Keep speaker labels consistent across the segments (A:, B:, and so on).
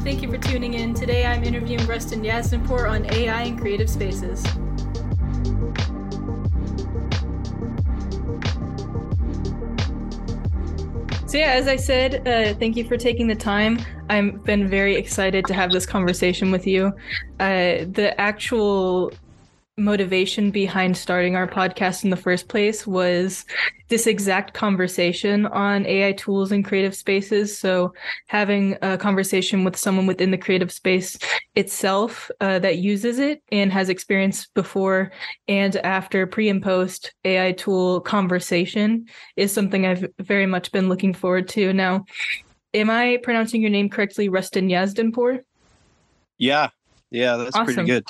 A: Thank you for tuning in. Today I'm interviewing Rustyn Yazdanpour on AI and creative spaces. So, yeah, as I said, uh, thank you for taking the time. I've been very excited to have this conversation with you. Uh, the actual motivation behind starting our podcast in the first place was this exact conversation on AI tools and creative spaces. So, having a conversation with someone within the creative space itself uh, that uses it and has experience before and after pre and post AI tool conversation is something I've very much been looking forward to. Now, am I pronouncing your name correctly, Rustyn Yazdanpour?
B: Yeah, yeah, that's awesome. pretty good.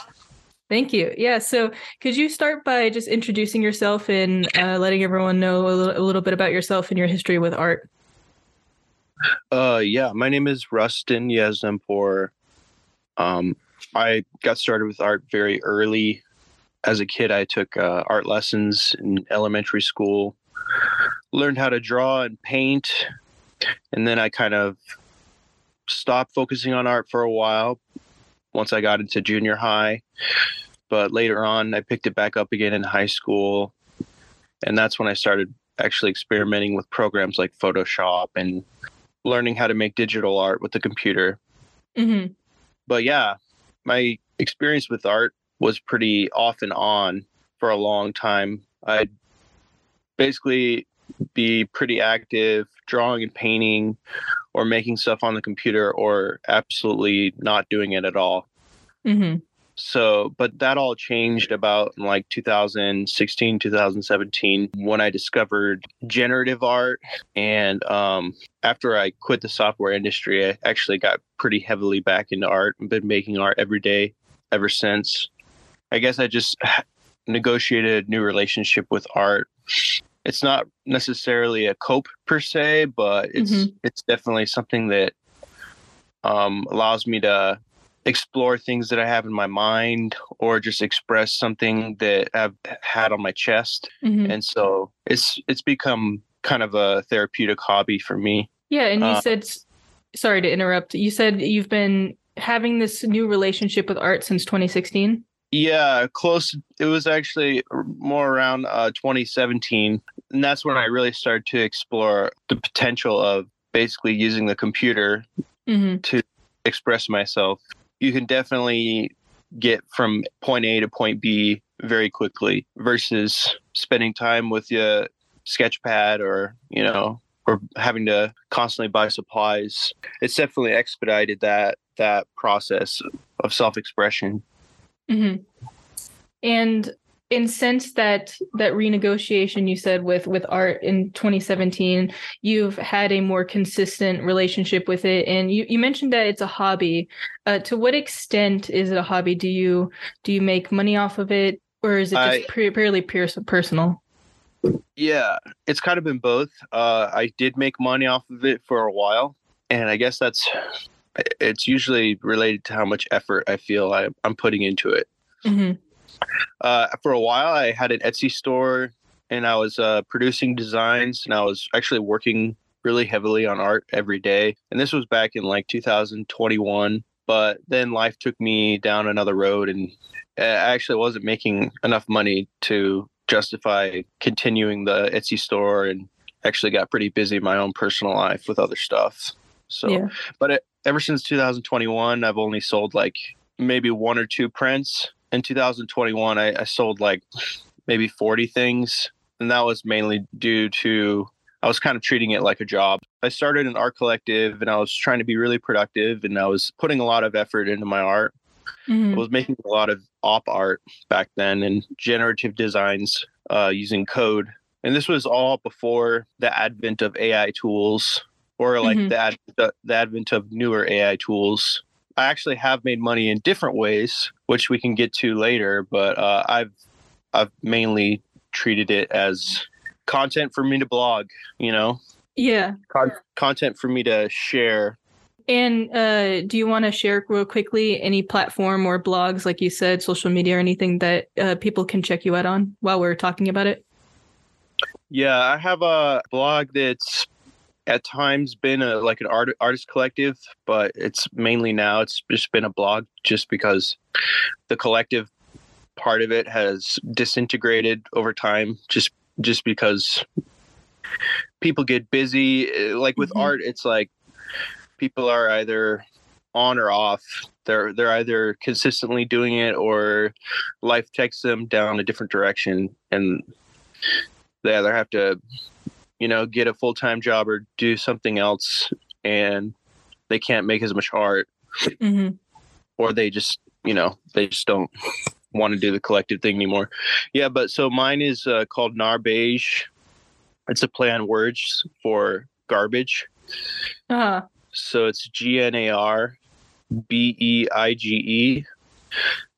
A: Thank you. Yeah. So, could you start by just introducing yourself and uh, letting everyone know a little, a little bit about yourself and your history with art?
B: Uh, yeah. My name is Rustyn Yazdanpour. Um, I got started with art very early. As a kid, I took uh, art lessons in elementary school, learned how to draw and paint, and then I kind of stopped focusing on art for a while once I got into junior high but later on, I picked it back up again in high school. And that's when I started actually experimenting with programs like Photoshop and learning how to make digital art with the computer. Mm-hmm. But yeah, my experience with art was pretty off and on for a long time. I'd basically be pretty active drawing and painting or making stuff on the computer or absolutely not doing it at all. Mm-hmm so but that all changed about like 2016 2017 when i discovered generative art. And um, after i quit the software industry i actually got pretty heavily back into art and been making art every day ever since. I guess i just negotiated a new relationship with art. It's not necessarily a cope per se but it's mm-hmm. it's definitely something that um, allows me to explore things that I have in my mind or just express something that I've had on my chest. Mm-hmm. And so it's it's become kind of a therapeutic hobby for me.
A: Yeah, and you uh, said sorry to interrupt. You said you've been having this new relationship with art since 2016?
B: Yeah, close. It was actually more around uh, 2017. And that's when I really started to explore the potential of basically using the computer mm-hmm. to express myself you can definitely get from point A to point B very quickly versus spending time with your sketchpad or, you know, or having to constantly buy supplies. It's definitely expedited that that process of self-expression.
A: Mm-hmm. And in sense that that renegotiation you said with with art in 2017 you've had a more consistent relationship with it. And you, you mentioned that it's a hobby. Uh, to what extent is it a hobby? Do you do you make money off of it or is it just I, purely pure personal?
B: Yeah it's kind of been both. Uh, i did make money off of it for a while and i guess that's it's usually related to how much effort i feel I, am putting into it. Mm-hmm. Uh, for a while, I had an Etsy store and I was uh, producing designs and I was actually working really heavily on art every day. And this was back in like 2021. But then life took me down another road and I actually wasn't making enough money to justify continuing the Etsy store and actually got pretty busy in my own personal life with other stuff. So, yeah. but it, ever since 2021, I've only sold like maybe one or two prints in 2021, I, I sold like maybe 40 things. And that was mainly due to I was kind of treating it like a job. I started an art collective and I was trying to be really productive and I was putting a lot of effort into my art. Mm-hmm. I was making a lot of op art back then and generative designs uh, using code. And this was all before the advent of AI tools or like mm-hmm. the, ad- the, the advent of newer AI tools. I actually have made money in different ways, which we can get to later. But uh, I've I've mainly treated it as content for me to blog. You know.
A: Yeah.
B: Con- content for me to share.
A: And uh, do you want to share real quickly any platform or blogs, like you said, social media or anything that uh, people can check you out on while we're talking about it?
B: Yeah, I have a blog that's at times been a like an art artist collective, but it's mainly now it's just been a blog just because the collective part of it has disintegrated over time just just because people get busy like with
A: Mhm.
B: art it's like people are either on or off they're they're either consistently doing it or life takes them down a different direction and they either have to you know get a full-time job or do something else and they can't make as much art.
A: Hmm
B: or they just you know they just don't want to do the collective thing anymore. Yeah but so mine is uh, called gnar beige. It's a play on words for garbage.
A: Uh,
B: so it's g-n-a-r b-e-i-g-e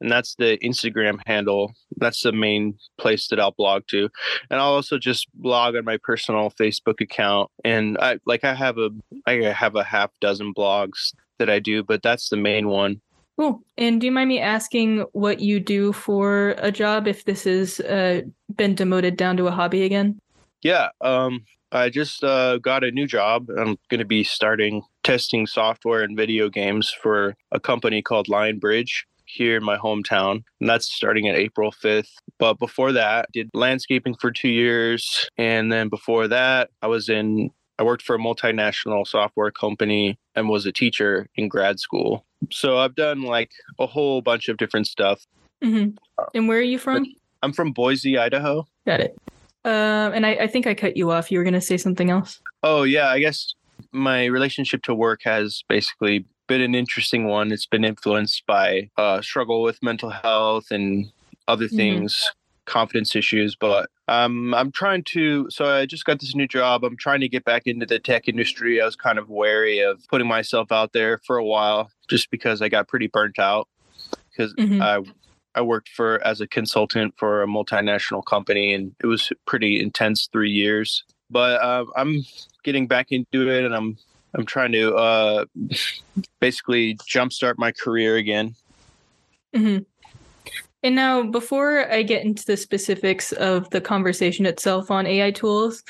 B: and that's the instagram handle that's the main place that i'll blog to and i'll also just blog on my personal facebook account and i like i have a i have a half dozen blogs that i do but that's the main one
A: cool. And do you mind me asking what you do for a job if this has uh, been demoted down to a hobby again?
B: Yeah, um, I just uh, got a new job. I'm going to be starting testing software and video games for a company called Lionbridge here in my hometown, and that's starting at April 5th. But before that, did landscaping for two years, and then before that, I was in. I worked for a multinational software company and was a teacher in grad school. So I've done like a whole bunch of different stuff.
A: hmm And where are you from?
B: I'm from Boise, Idaho.
A: Got it. Um, and I, I think I cut you off. You were going to say something else.
B: Oh yeah, I guess my relationship to work has basically been an interesting one. It's been influenced by uh, struggle with mental health and other
A: Mhm.
B: things, confidence issues. But um, I'm trying to. So I just got this new job. I'm trying to get back into the tech industry. I was kind of wary of putting myself out there for a while, just because I got pretty burnt out. Because
A: Mhm.
B: I I worked for as a consultant for a multinational company, and it was pretty intense three years. But uh, I'm getting back into it, and I'm I'm trying to uh, basically jumpstart my career again.
A: hmm And now, before I get into the specifics of the conversation itself on AI tools,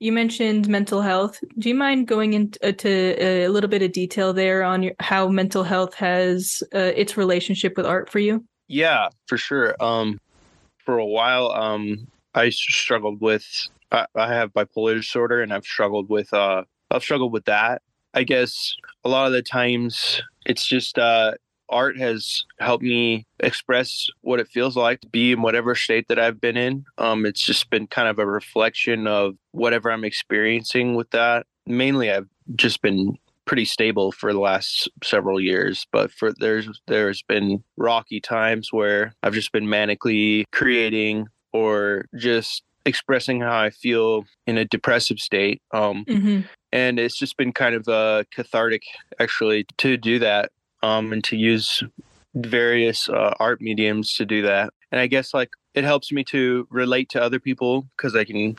A: you mentioned mental health. Do you mind going into a little bit of detail there on your, how mental health has uh, its relationship with art for you?
B: Yeah, for sure. Um, for a while, um, I struggled with. I, I have bipolar disorder, and I've struggled with. Uh, I've struggled with that. I guess a lot of the times it's just uh, art has helped me express what it feels like to be in whatever state that I've been in. Um, it's just been kind of a reflection of whatever I'm experiencing with that. Mainly, I've just been pretty stable for the last several years but for there's there's been rocky times where I've just been manically creating or just expressing how I feel in a depressive state um
A: hmm
B: and it's just been kind of uh cathartic actually to do that um and to use various uh, art mediums to do that. And I guess like it helps me to relate to other people because I can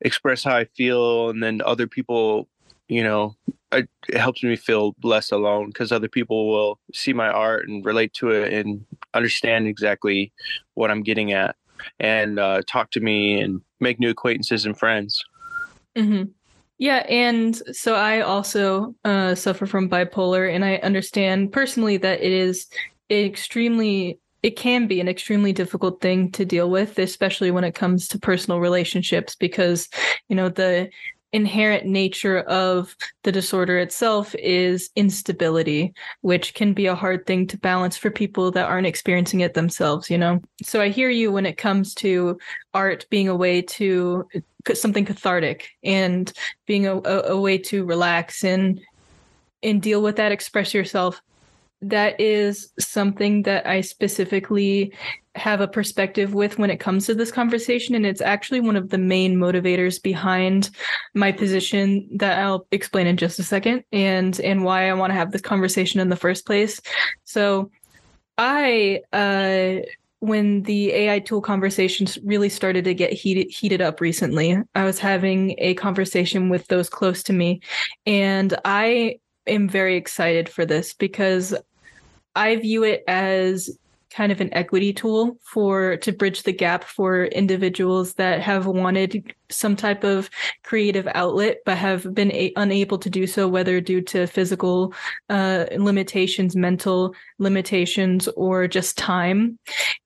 B: express how I feel and then other people you know it helps me feel less alone because other people will see my art and relate to it and understand exactly what I'm getting at and uh, talk to me and make new acquaintances and friends.
A: hmm Yeah, and so I also uh, suffer from bipolar, and I understand personally that it is extremely, it can be an extremely difficult thing to deal with, especially when it comes to personal relationships, because, you know, the inherent nature of the disorder itself is instability, which can be a hard thing to balance for people that aren't experiencing it themselves, you know? So I hear you when it comes to art being a way to put something cathartic and being a, a, a way to relax and and deal with that express yourself that is something that i specifically have a perspective with when it comes to this conversation and it's actually one of the main motivators behind my position that i'll explain in just a second and and why i want to have this conversation in the first place. So i uh when the AI tool conversations really started to get heated heated up recently, I was having a conversation with those close to me, and I am very excited for this because I view it as kind of an equity tool for to bridge the gap for individuals that have wanted some type of creative outlet, but have been a- unable to do so, whether due to physical uh, limitations, mental limitations, or just time.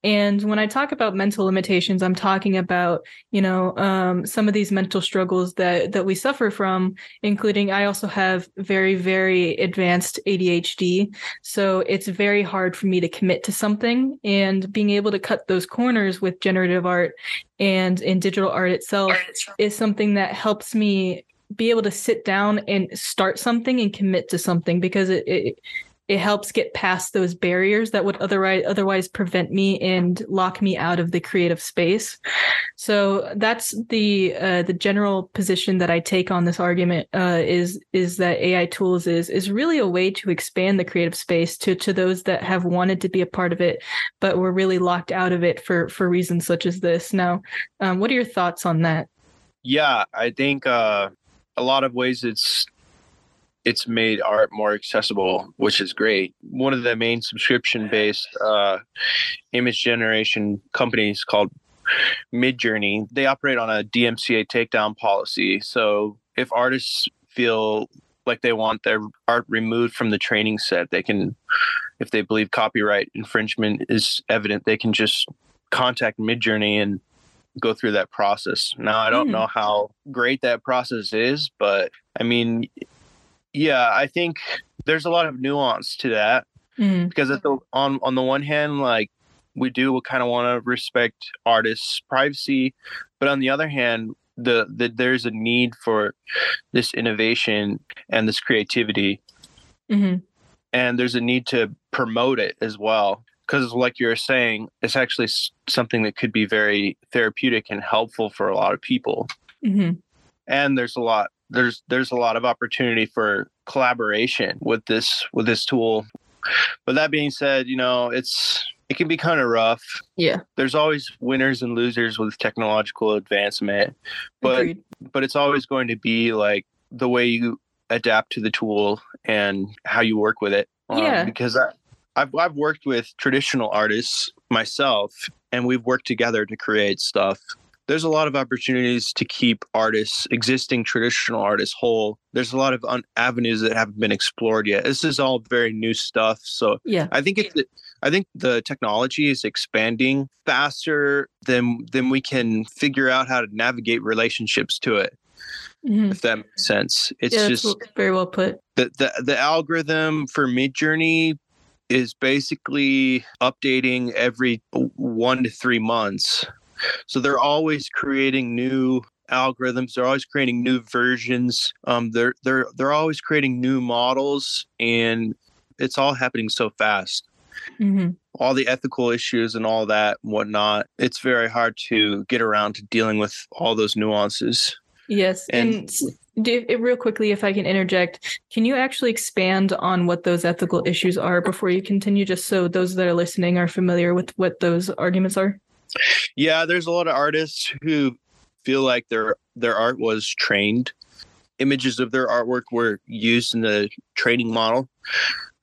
A: And when I talk about mental limitations, I'm talking about, you know, um, some of these mental struggles that that we suffer from, including I also have very, very advanced ADHD. So it's very hard for me to commit to something and being able to cut those corners with generative art and in digital art itself is something that helps me be able to sit down and start something and commit to something because it, it it helps get past those barriers that would otherwise otherwise prevent me and lock me out of the creative space. So that's the uh, the general position that I take on this argument uh, is is that AI tools is is really a way to expand the creative space to to those that have wanted to be a part of it, but were really locked out of it for for reasons such as this. Now, um, what are your thoughts on that?
B: Yeah, I think uh, a lot of ways it's it's made art more accessible, which is great. One of the main subscription based uh, image generation companies called Midjourney, they operate on a DMCA takedown policy. So if artists feel like they want their art removed from the training set, they can, if they believe copyright infringement is evident, they can just contact Midjourney and go through that process. Now, I don't mm. know how great that process is, but I mean, yeah, I think there's a lot of nuance to that mm-hmm. because at the on on the one hand, like we do we kind of want to respect artists' privacy, but on the other hand, the, the there's a need for this innovation and this creativity, mm-hmm. and there's a need to promote it as well. Because, like you're saying, it's actually something that could be very therapeutic and helpful for a lot of people. Mm-hmm. And there's a lot there's there's a lot of opportunity for collaboration with this with this tool. But that being said, you know, it's it can be kind of rough.
A: Yeah.
B: There's always winners and losers with technological advancement. But Agreed. but it's always going to be like the way you adapt to the tool and how you work with it.
A: Um, yeah.
B: Because I, I've I've worked with traditional artists myself and we've worked together to create stuff there's a lot of opportunities to keep artists, existing traditional artists, whole. There's a lot of un- avenues that haven't been explored yet. This is all very new stuff. So
A: yeah,
B: I think it's. I think the technology is expanding faster than than we can figure out how to navigate relationships to it. Mm-hmm. If that makes sense, it's yeah, just
A: very well put.
B: The the the algorithm for Midjourney is basically updating every one to three months so they're always creating new algorithms. They're always creating new versions. Um, they're they're they're always creating new models, and it's all happening so fast. Mm-hmm. All the ethical issues and all that and whatnot. It's very hard to get around to dealing with all those nuances.
A: Yes, and, and do, real quickly, if I can interject, can you actually expand on what those ethical issues are before you continue, just so those that are listening are familiar with what those arguments are?
B: Yeah, there's a lot of artists who feel like their their art was trained. Images of their artwork were used in the training model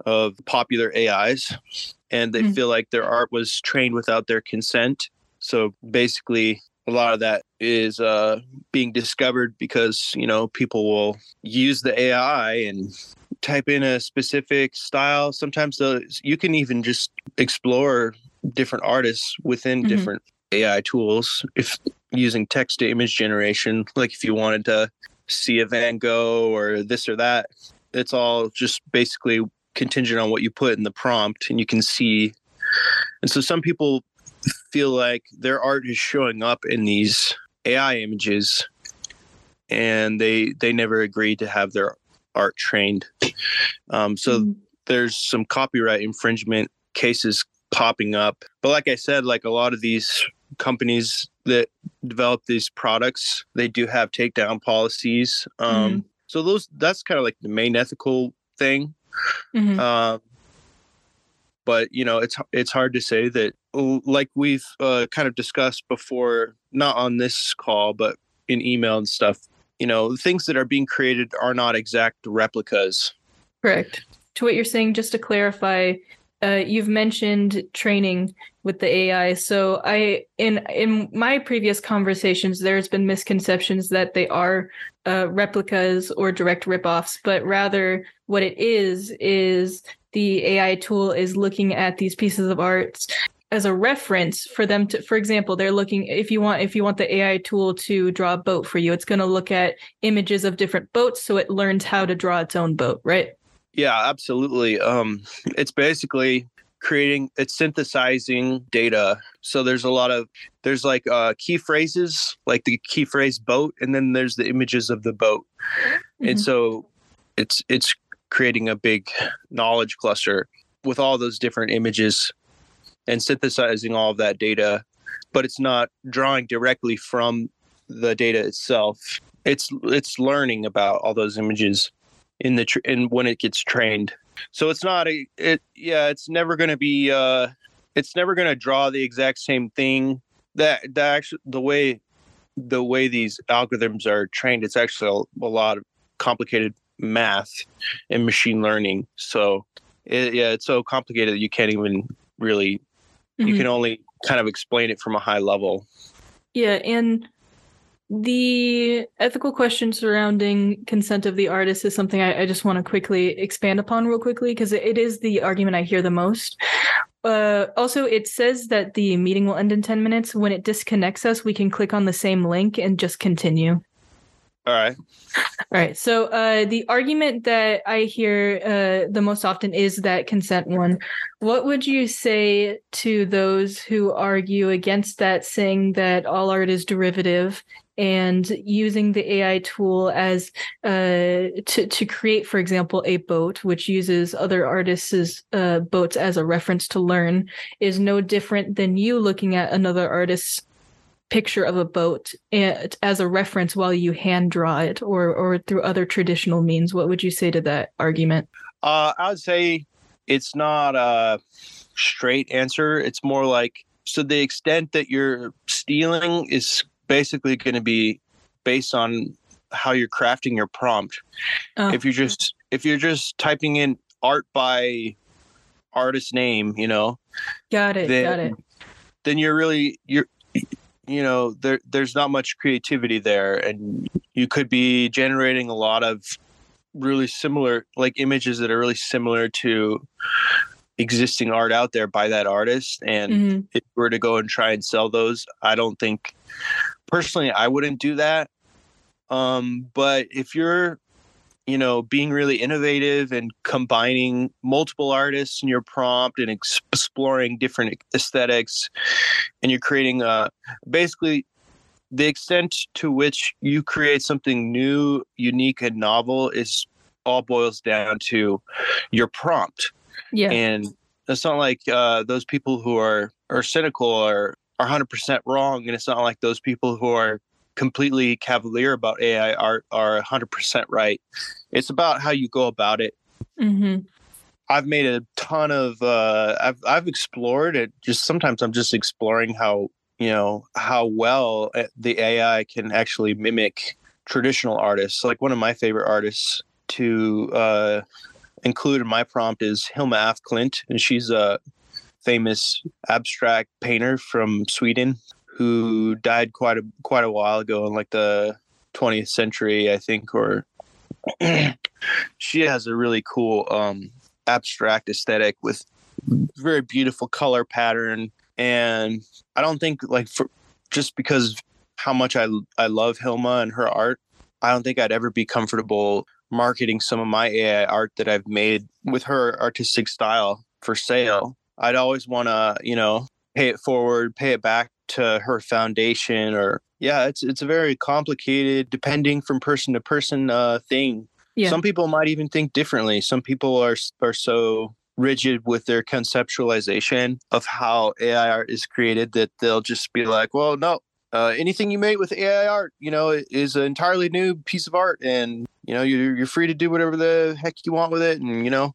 B: of popular AIs, and they mm-hmm. feel like their art was trained without their consent. So basically, a lot of that is uh, being discovered because you know people will use the AI and type in a specific style. Sometimes you can even just explore different artists within mm-hmm. different AI tools. If using text to image generation, like if you wanted to see a Van Gogh or this or that, it's all just basically contingent on what you put in the prompt and you can see. And so some people feel like their art is showing up in these AI images and they they never agreed to have their art trained. Um, so mm-hmm. there's some copyright infringement cases popping up. But like I said, like a lot of these companies that develop these products, they do have takedown policies. Um, mm-hmm. So those that's kind of like the main ethical thing. Mm-hmm. Uh, but you know, it's it's hard to say that. Like we've uh, kind of discussed before, not on this call, but in email and stuff. You know, things that are being created are not exact replicas.
A: Correct. To what you're saying, just to clarify, uh, you've mentioned training with the AI. So I in in my previous conversations, there's been misconceptions that they are uh, replicas or direct ripoffs, but rather what it is is the AI tool is looking at these pieces of art as a reference for them to for example they're looking if you want if you want the ai tool to draw a boat for you it's going to look at images of different boats so it learns how to draw its own boat right
B: yeah absolutely. Um it's basically creating it's synthesizing data. So there's a lot of there's like uh key phrases like the key phrase boat and then there's the images of the boat. Mm-hmm. and so it's it's creating a big knowledge cluster with all those different images and synthesizing all of that data, but it's not drawing directly from the data itself. It's it's learning about all those images in the tr- in when it gets trained. So it's not a it yeah, it's never going to be uh it's never going to draw the exact same thing that that actually the way the way these algorithms are trained it's actually a, a lot of complicated math and machine learning so it, yeah it's so complicated that you can't even really Mm-hmm. You can only kind of explain it from a high level.
A: Yeah, and the ethical question surrounding consent of the artist is something I, I just want to quickly expand upon real quickly because it is the argument I hear the most. Uh, also, it says that the meeting will end in 10 minutes. When it disconnects us, we can click on the same link and just continue.
B: All right.
A: All right. So uh, the argument that I hear uh, the most often is that consent one. What would you say to those who argue against that, saying that all art is derivative and using the AI tool as uh, to to create, for example, a boat which uses other artists' uh, boats as a reference to learn is no different than you looking at another artist's picture of a boat as a reference while you hand draw it or or through other traditional means. What would you say to that argument?
B: Uh, i would say it's not a straight answer. It's more like so the extent that you're stealing is basically going to be based on how you're crafting your prompt. Oh. if you're just if you're just typing in art by artist name you know
A: got it then, got it.
B: then you're really you're you know there there's not much creativity there. And you could be generating a lot of really similar like images that are really similar to existing art out there by that artist. And mm-hmm. if we were to go and try and sell those i don't think personally i wouldn't do that. Um but if you're you know being really innovative and combining multiple artists in your prompt and exploring different aesthetics and you're creating uh basically the extent to which you create something new unique and novel is all boils down to your prompt
A: yeah
B: and it's not like uh those people who are are cynical are are 100% wrong and it's not like those people who are completely cavalier about AI art are 100% right. It's about how you go about it.
A: Mm-hmm.
B: I've made a ton of uh, I've I've explored it. Just sometimes I'm just exploring how you know how well uh, the AI can actually mimic traditional artists. Like one of my favorite artists to uh, include in my prompt is Hilma af Klint, and she's a famous abstract painter from Sweden who died quite a quite a while ago in like the 20th century, I think, or she has a really cool um, abstract aesthetic with very beautiful color pattern. And I don't think like for just because how much I I love Hilma and her art, I don't think I'd ever be comfortable marketing some of my AI art that I've made with her artistic style for sale. I'd always want to, you know, pay it forward, pay it back to her foundation or yeah it's it's a very complicated depending from person to person uh thing yeah. some people might even think differently some people are are so rigid with their conceptualization of how ai art is created that they'll just be like well no uh, anything you make with ai art you know is an entirely new piece of art and you know you're, you're free to do whatever the heck you want with it and you know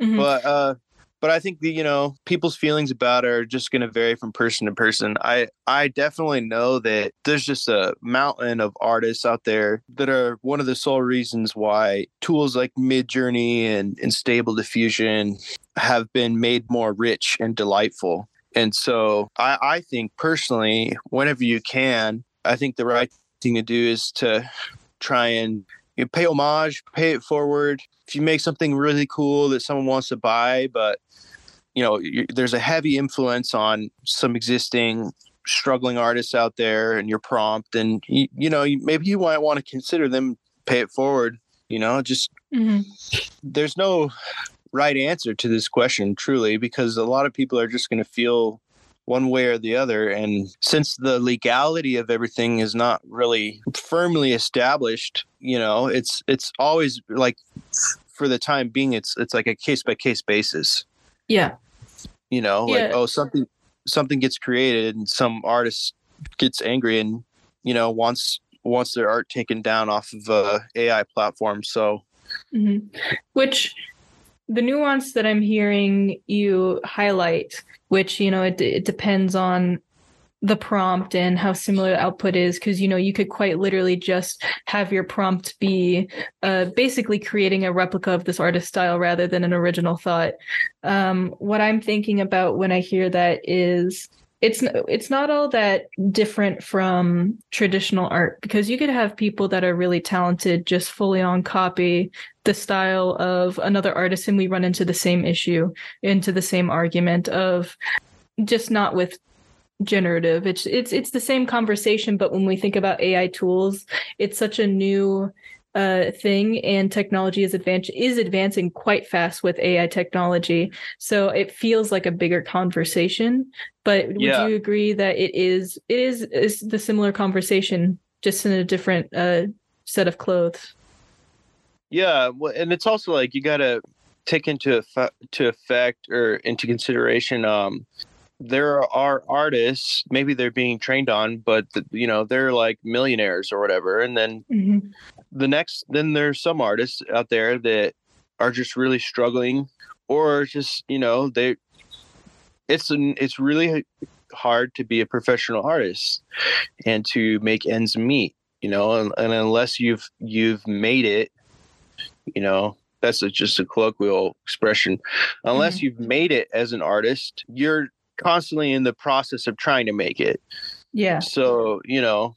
B: mm-hmm. but uh but I think the you know people's feelings about it are just going to vary from person to person. I I definitely know that there's just a mountain of artists out there that are one of the sole reasons why tools like Midjourney and, and Stable Diffusion have been made more rich and delightful. And so I, I think personally, whenever you can, I think the right thing to do is to try and you know, pay homage, pay it forward. If you make something really cool that someone wants to buy, but you know, there's a heavy influence on some existing struggling artists out there, and your prompt, and you, you know, maybe you might want to consider them, pay it forward. You know, just mm-hmm. there's no right answer to this question, truly, because a lot of people are just going to feel one way or the other. And since the legality of everything is not really firmly established, you know, it's it's always like for the time being, it's it's like a case by case basis.
A: Yeah.
B: You know, yeah. like oh something something gets created and some artist gets angry and you know wants wants their art taken down off of a AI platform. So,
A: mm-hmm. which the nuance that I'm hearing you highlight, which you know it, it depends on the prompt and how similar the output is because you know you could quite literally just have your prompt be uh, basically creating a replica of this artist style rather than an original thought. Um, what i'm thinking about when i hear that is it's it's not all that different from traditional art because you could have people that are really talented just fully on copy the style of another artist and we run into the same issue into the same argument of just not with generative it's it's it's the same conversation but when we think about ai tools it's such a new uh, thing and technology is advance is advancing quite fast with AI technology. So it feels like a bigger conversation. But would yeah. you agree that it is it is is the similar conversation just in a different uh, set of clothes?
B: Yeah, well, and it's also like you got to take into effect, to effect or into consideration um there are artists maybe they're being trained on but the, you know they're like millionaires or whatever and then mm-hmm. the next then there's some artists out there that are just really struggling or just you know they it's an, it's really hard to be a professional artist and to make ends meet you know and, and unless you've you've made it you know that's a, just a colloquial expression unless mm-hmm. you've made it as an artist you're constantly in the process of trying to make it.
A: Yeah.
B: So, you know,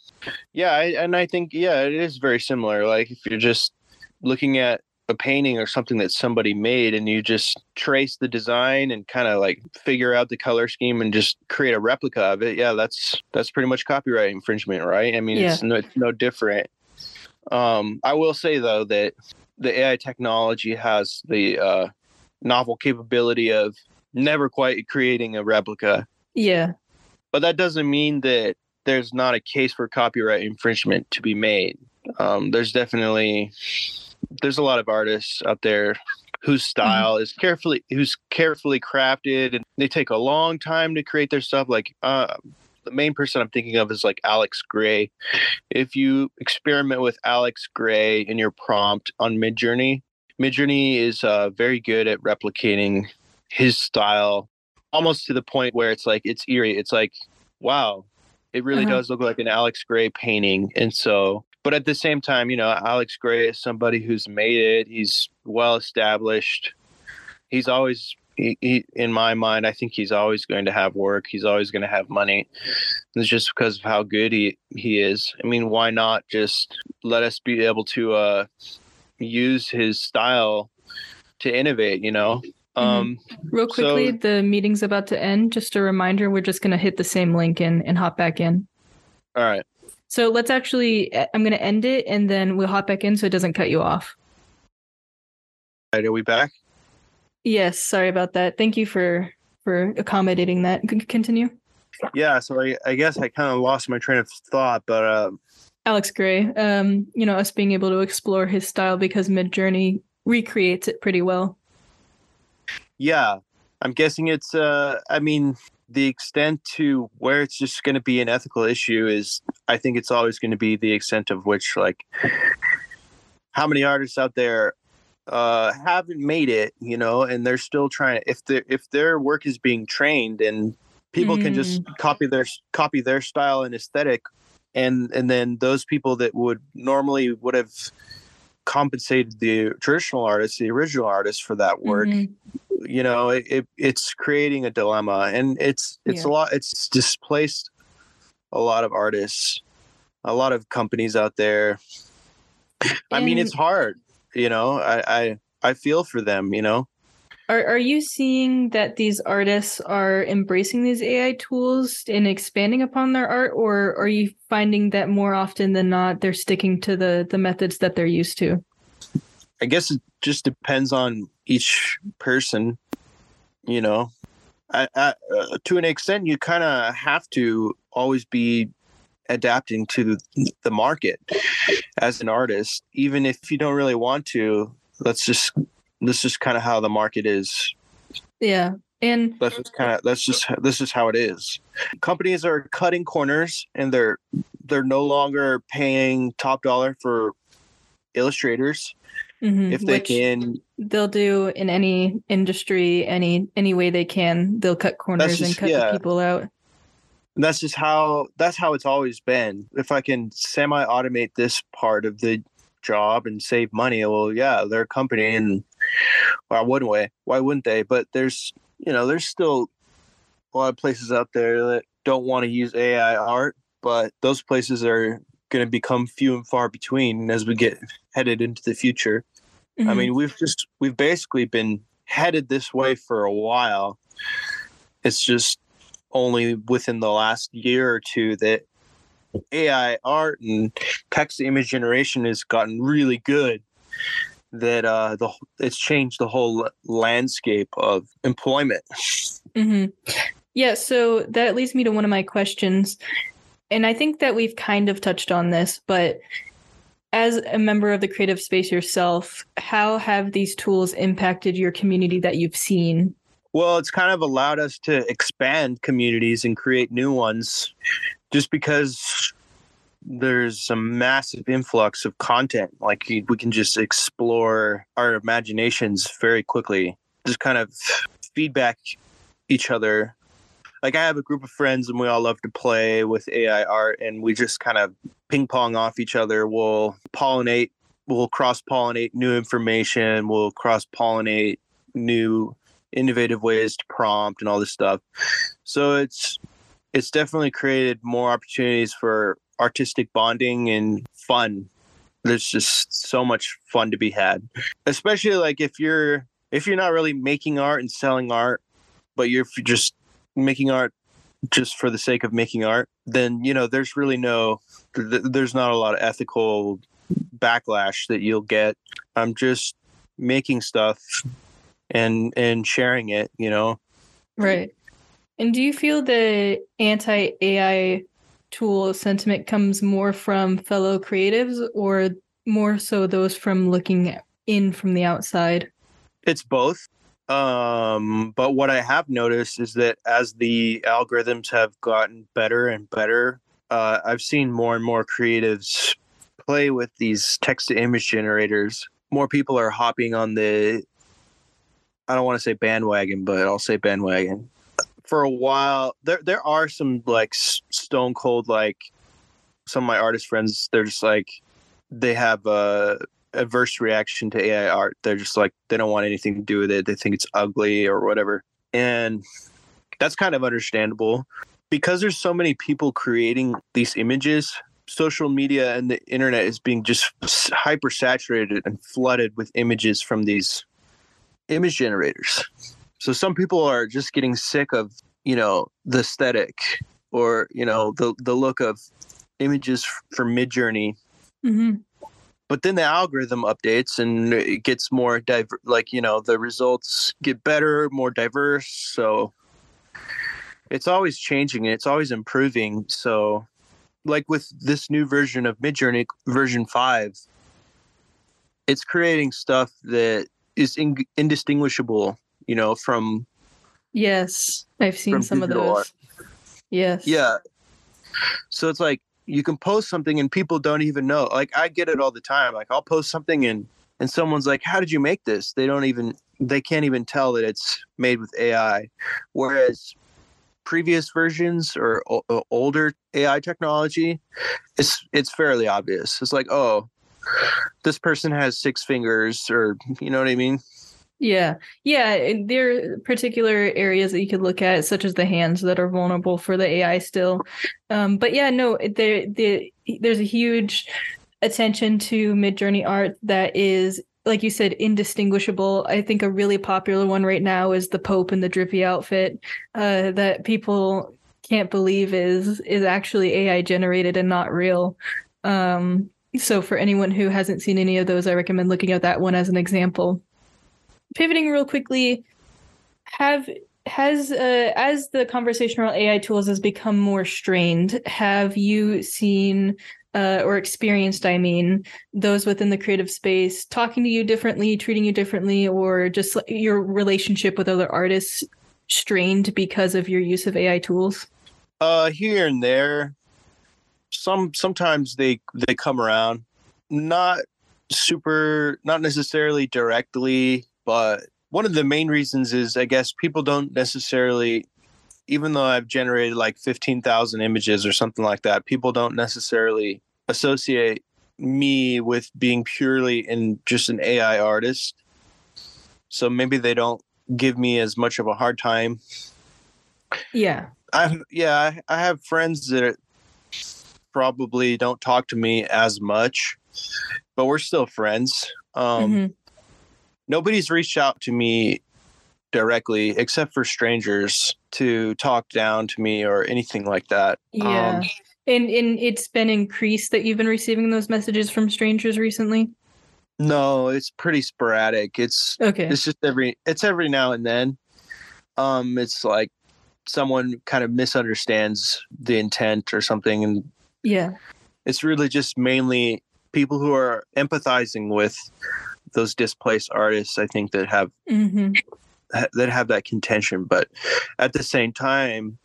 B: yeah, I, and I think, yeah, it is very similar. Like if you're just looking at a painting or something that somebody made and you just trace the design and kind of like figure out the color scheme and just create a replica of it yeah that's that's pretty much copyright infringement right i mean yeah. it's, no, it's no different um i will say though that the ai technology has the uh novel capability of never quite creating a replica.
A: Yeah.
B: But that doesn't mean that there's not a case for copyright infringement to be made. Um, there's definitely there's a lot of artists out there whose mm-hmm. style mm-hmm. is carefully who's carefully crafted and they take a long time to create their stuff like uh, the main person i'm thinking of is like alex grey if you experiment with alex grey in your prompt on midjourney midjourney is uh, very good at replicating his style almost to the point where it's like it's eerie. It's like, wow, it really uh-huh. does look like an Alex Grey painting. And so, but at the same time, you know, Alex Grey is somebody who's made it. He's well established. He's always he, he, in my mind, I think he's always going to have work. He's always going to have money. It's just because of how good he he is. I mean, why not just let us be able to uh, use his style to innovate? You know,
A: Mm-hmm. Um, Real quickly, so, the meeting's about to end. Just a reminder, we're just going to hit the same link and, and hop back in.
B: All right.
A: So let's actually, I'm going to end it and then we'll hop back in so it doesn't cut you off.
B: All right, are we back?
A: Yes, sorry about that. Thank you for for accommodating that. Continue.
B: Yeah, so I, I guess I kind of lost my train of thought, but uh,
A: Alex Grey, um, you know, us being able to explore his style because Midjourney recreates it pretty well.
B: Yeah, I'm guessing it's. Uh, I mean, the extent to where it's just going to be an ethical issue is, I think it's always going to be the extent of which, like, how many artists out there uh, haven't made it, you know, and they're still trying. If their if their work is being trained and people can just copy their copy their style and aesthetic, and and then those people that would normally would have compensated the traditional artists, the original artists for that work.
A: Mhm.
B: You know, it, it it's creating a dilemma, and it's it's
A: Yeah.
B: a lot. It's displaced a lot of artists, a lot of companies out there. I mean, it's hard. You know, I I I feel for them. You know.
A: Are are you seeing that these artists are embracing these AI tools and expanding upon their art, or are you finding that more often than not they're sticking to the the methods that they're used to?
B: I guess it just depends on each person, you know. I, I, uh, to an extent, you kind of have to always be adapting to the market as an artist, even if you don't really want to. That's just that's just kind of how the market is.
A: Yeah, and
B: That's just kind of that's just this is how it is. Companies are cutting corners, and they're they're no longer paying top dollar for illustrators
A: mhm,
B: if they can
A: they'll do in any industry, any any way they can. They'll cut corners and cut
B: yeah.
A: the people out.
B: And that's just how that's how it's always been. If I can semi automate this part of the job and save money, well, yeah, they're a company, and why wouldn't we? Why wouldn't they? But there's you know there's still a lot of places out there that don't want to use AI art, but those places are going to become few and far between as we get headed into the future. I
A: Mhm.
B: mean, we've just we've basically been headed this way for a while. It's just only within the last year or two that AI art and text image generation has gotten really good. That uh, the it's changed the whole landscape of employment.
A: hmm Yeah, so that leads me to one of my questions. And I think that we've kind of touched on this, but as a member of the creative space yourself, how have these tools impacted your community that you've seen?
B: Well, it's kind of allowed us to expand communities and create new ones just because there's a massive influx of content. Like we can just explore our imaginations very quickly, just kind of feedback each other. Like I have a group of friends and we all love to play with AI art and we just kind of ping pong off each other. We'll pollinate, we'll cross pollinate new information, we'll cross pollinate new innovative ways to prompt and all this stuff. So it's it's definitely created more opportunities for artistic bonding and fun. There's just so much fun to be had. Especially like if you're if you're not really making art and selling art, but you're just making art just for the sake of making art, then you know there's really no th- there's not a lot of ethical backlash that you'll get. I'm just making stuff and and sharing it you know
A: Right. And do you feel the anti AI tool sentiment comes more from fellow creatives or more so those from looking in from the outside?
B: it's both um but what i have noticed is that as the algorithms have gotten better and better uh i've seen more and more creatives play with these text to image generators more people are hopping on the i don't want to say bandwagon but i'll say bandwagon for a while there there are some like stone cold like some of my artist friends they're just like they have a adverse reaction to AI art. They're just like they don't want anything to do with it. They think it's ugly or whatever. And that's kind of understandable because there's so many people creating these images. Social media and the internet is being just hyper saturated and flooded with images from these image generators. So some people are just getting sick of, you know, the aesthetic or, you know, the the look of images from Midjourney
A: Mm-hmm.
B: but then the algorithm updates and it gets more diver- like you know the results get better more diverse so it's always changing and it's always improving so like with this new version of midjourney version 5 it's creating stuff that is in- indistinguishable you know from
A: Yes, I've seen some of those.
B: art.
A: Yes.
B: Yeah. So it's like you can post something and people don't even know. Like I get it all the time. Like I'll post something and and someone's like, "How did you make this?" They don't even they can't even tell that it's made with AI. Whereas previous versions or o- older AI technology, it's it's fairly obvious. It's like, oh, this person has six fingers, or you know what I mean.
A: Yeah, yeah. There are particular areas that you could look at, such as the hands that are vulnerable for the AI still. Um, but yeah, no, there, the, there's a huge attention to Midjourney art that is like you said, indistinguishable. I think a really popular one right now is the Pope in the drippy outfit uh, that people can't believe is is actually AI generated and not real. Um, so for anyone who hasn't seen any of those, I recommend looking at that one as an example. Pivoting real quickly, have has uh, as the conversational AI tools has become more strained, have you seen uh, or experienced, I mean, those within the creative space talking to you differently, treating you differently, or just your relationship with other artists strained because of your use of AI tools?
B: Uh, here and there, some sometimes they they come around, not super, not necessarily directly, but one of the main reasons is I guess people don't necessarily even though I've generated like 15,000 images or something like that, people don't necessarily associate me with being purely in just an AI artist. So maybe they don't give me as much of a hard time.
A: Yeah.
B: I yeah, I, I have friends that probably don't talk to me as much, but we're still friends. Um, mm-hmm. Nobody's reached out to me directly except for strangers to talk down to me or anything like that.
A: Yeah. Um, and and it's been increased that you've been receiving those messages from strangers recently?
B: No, it's pretty sporadic. It's okay. It's just every it's every now and then. Um it's like someone kind of misunderstands the intent or something and
A: yeah.
B: It's really just mainly people who are empathizing with those displaced artists I think that have mm-hmm that have that contention. But at the same time,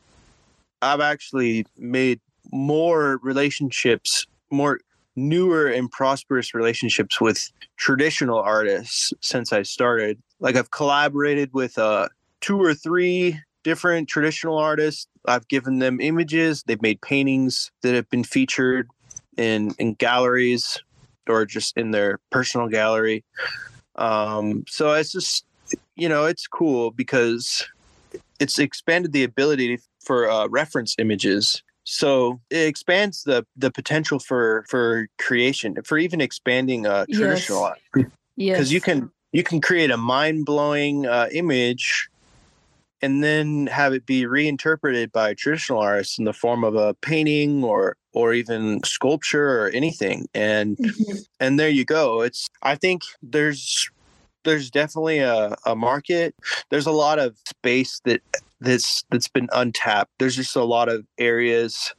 B: I've actually made more relationships, more newer and prosperous relationships with traditional artists since I started. Like I've collaborated with uh, two or three different traditional artists. I've given them images. They've made paintings that have been featured in in galleries or just in their personal gallery. Um, so it's just you know, it's cool because it's expanded the ability for uh, reference images. So it expands the the potential for for creation, for even expanding uh, traditional yes. Because yes. you can you can create a mind blowing uh, image and then have it be reinterpreted by traditional artists in the form of a painting or or even sculpture or anything and mm-hmm. and there you go it's i think there's there's definitely a, a market. There's a lot of space that that's that's been untapped. There's just a lot of areas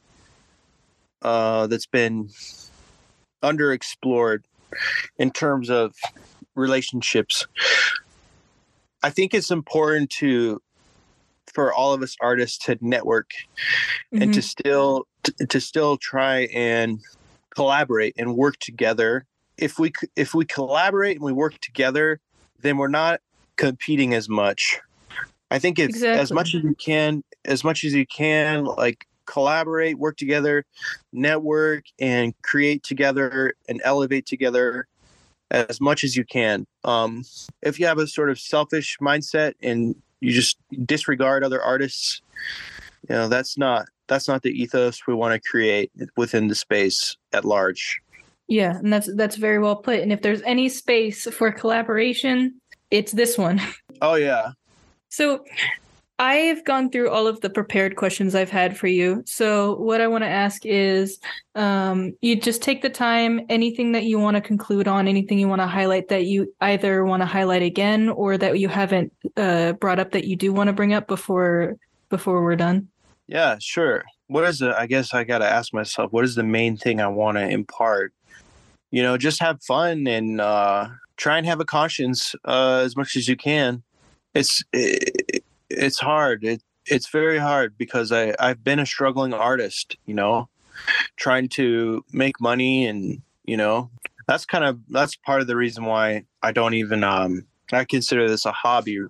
B: uh, that's been underexplored in terms of relationships. I think it's important to for all of us artists to network mm-hmm. and to mm-hmm. still to, to still try and collaborate and work together. If we if we collaborate and we work together, then we're not competing as much. I think it's exactly. as much as you can, as much as you can, like collaborate, work together, network, and create together and elevate together as much as you can. Um, if you have a sort of selfish mindset and you just disregard other artists, you know that's not that's not the ethos we want to create within the space at large.
A: Yeah, and that's that's very well put. And if there's any space for collaboration, it's this one.
B: Oh yeah.
A: So I've gone through all of the prepared questions I've had for you. So what I want to ask is um, you just take the time, anything that you want to conclude on, anything you want to highlight that you either want to highlight again or that you haven't uh, brought up that you do want to bring up before before we're done.
B: Yeah, sure. What is it? I guess I got to ask myself, what is the main thing I want to impart you know, just have fun and uh, try and have a conscience uh, as much as you can. It's it, it's hard. It it's very hard because I I've been a struggling artist. You know, trying to make money and you know that's kind of that's part of the reason why I don't even um I consider this a hobby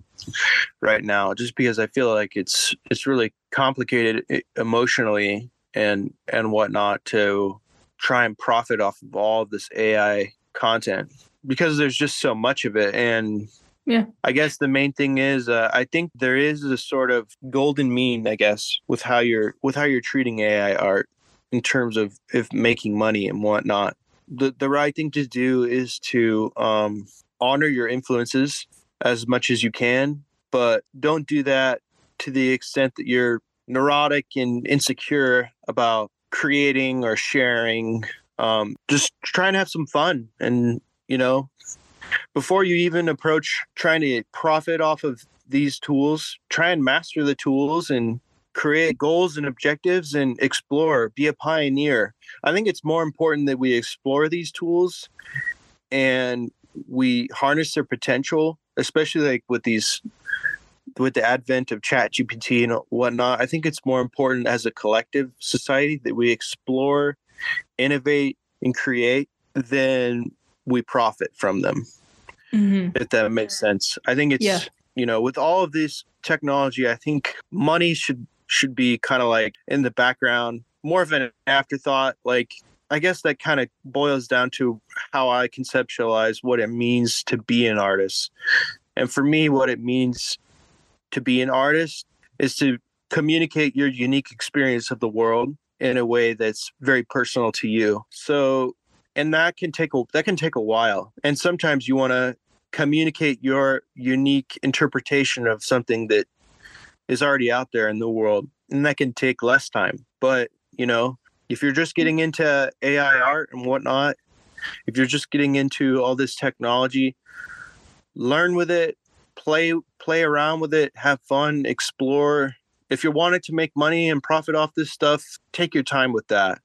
B: right now just because I feel like it's it's really complicated emotionally and and whatnot to try and profit off of all of this AI content because there's just so much of it and
A: yeah.
B: I guess the main thing is uh, i think there is a sort of golden mean i guess with how you're with how you're treating ai art in terms of if making money and whatnot. The, the right thing to do is to um, honor your influences as much as you can but don't do that to the extent that you're neurotic and insecure about creating or sharing. Um, just try and have some fun and you know before you even approach trying to profit off of these tools, try and master the tools and create goals and objectives and explore, be a pioneer. I think it's more important that we explore these tools and we harness their potential, especially like with these with the advent of chat gpt and whatnot i think it's more important as a collective society that we explore innovate and create than we profit from them mm-hmm. if that makes sense. I think it's yeah. you know with all of this technology, I think money should should be kind of like in the background, more of an afterthought. Like I guess that kind of boils down to how I conceptualize what it means to be an artist. And for me, what it means to be an artist is to communicate your unique experience of the world in a way that's very personal to you. So and that can take a that can take a while. And sometimes you want to communicate your unique interpretation of something that is already out there in the world and that can take less time. But you know if you're just getting into ai art and whatnot if you're just getting into all this technology learn with it play play around with it have fun explore. If you're wanting to make money and profit off this stuff take your time with that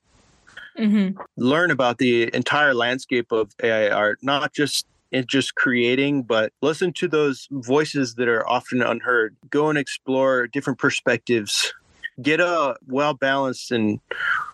B: mm-hmm. learn about the entire landscape of AI art, not just in just creating, but listen to those voices that are often unheard. Go and explore different perspectives. Get a well balanced and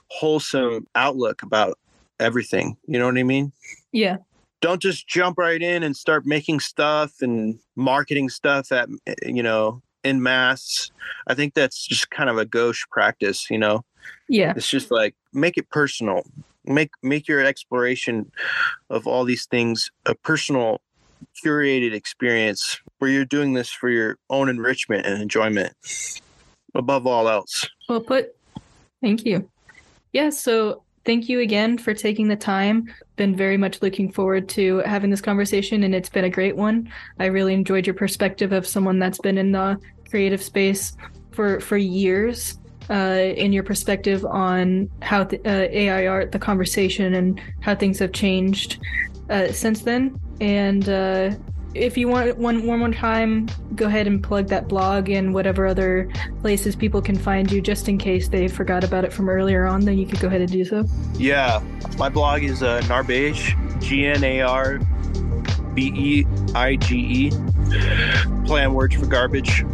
B: wholesome outlook about everything. You know what I mean?
A: Yeah.
B: Don't just jump right in and start making stuff and marketing stuff at, you know, in mass. I think that's just kind of a gauche practice, you know?
A: Yeah.
B: It's just like make it personal. Make make your exploration of all these things a personal curated experience where you're doing this for your own enrichment and enjoyment above all else.
A: Well put. Thank you. Yeah, so thank you again for taking the time. Been very much looking forward to having this conversation, and it's been a great one. I really enjoyed your perspective of someone that's been in the creative space for for years uh, in your perspective on how the, uh, AI art, the conversation, and how things have changed uh, since then. And uh, if you want one one more time, go ahead and plug that blog and whatever other places people can find you, just in case they forgot about it from earlier on. Then you could go ahead and do so.
B: Yeah, my blog is uh, Gnarbeige, G N A R B E I G E. Play on words for garbage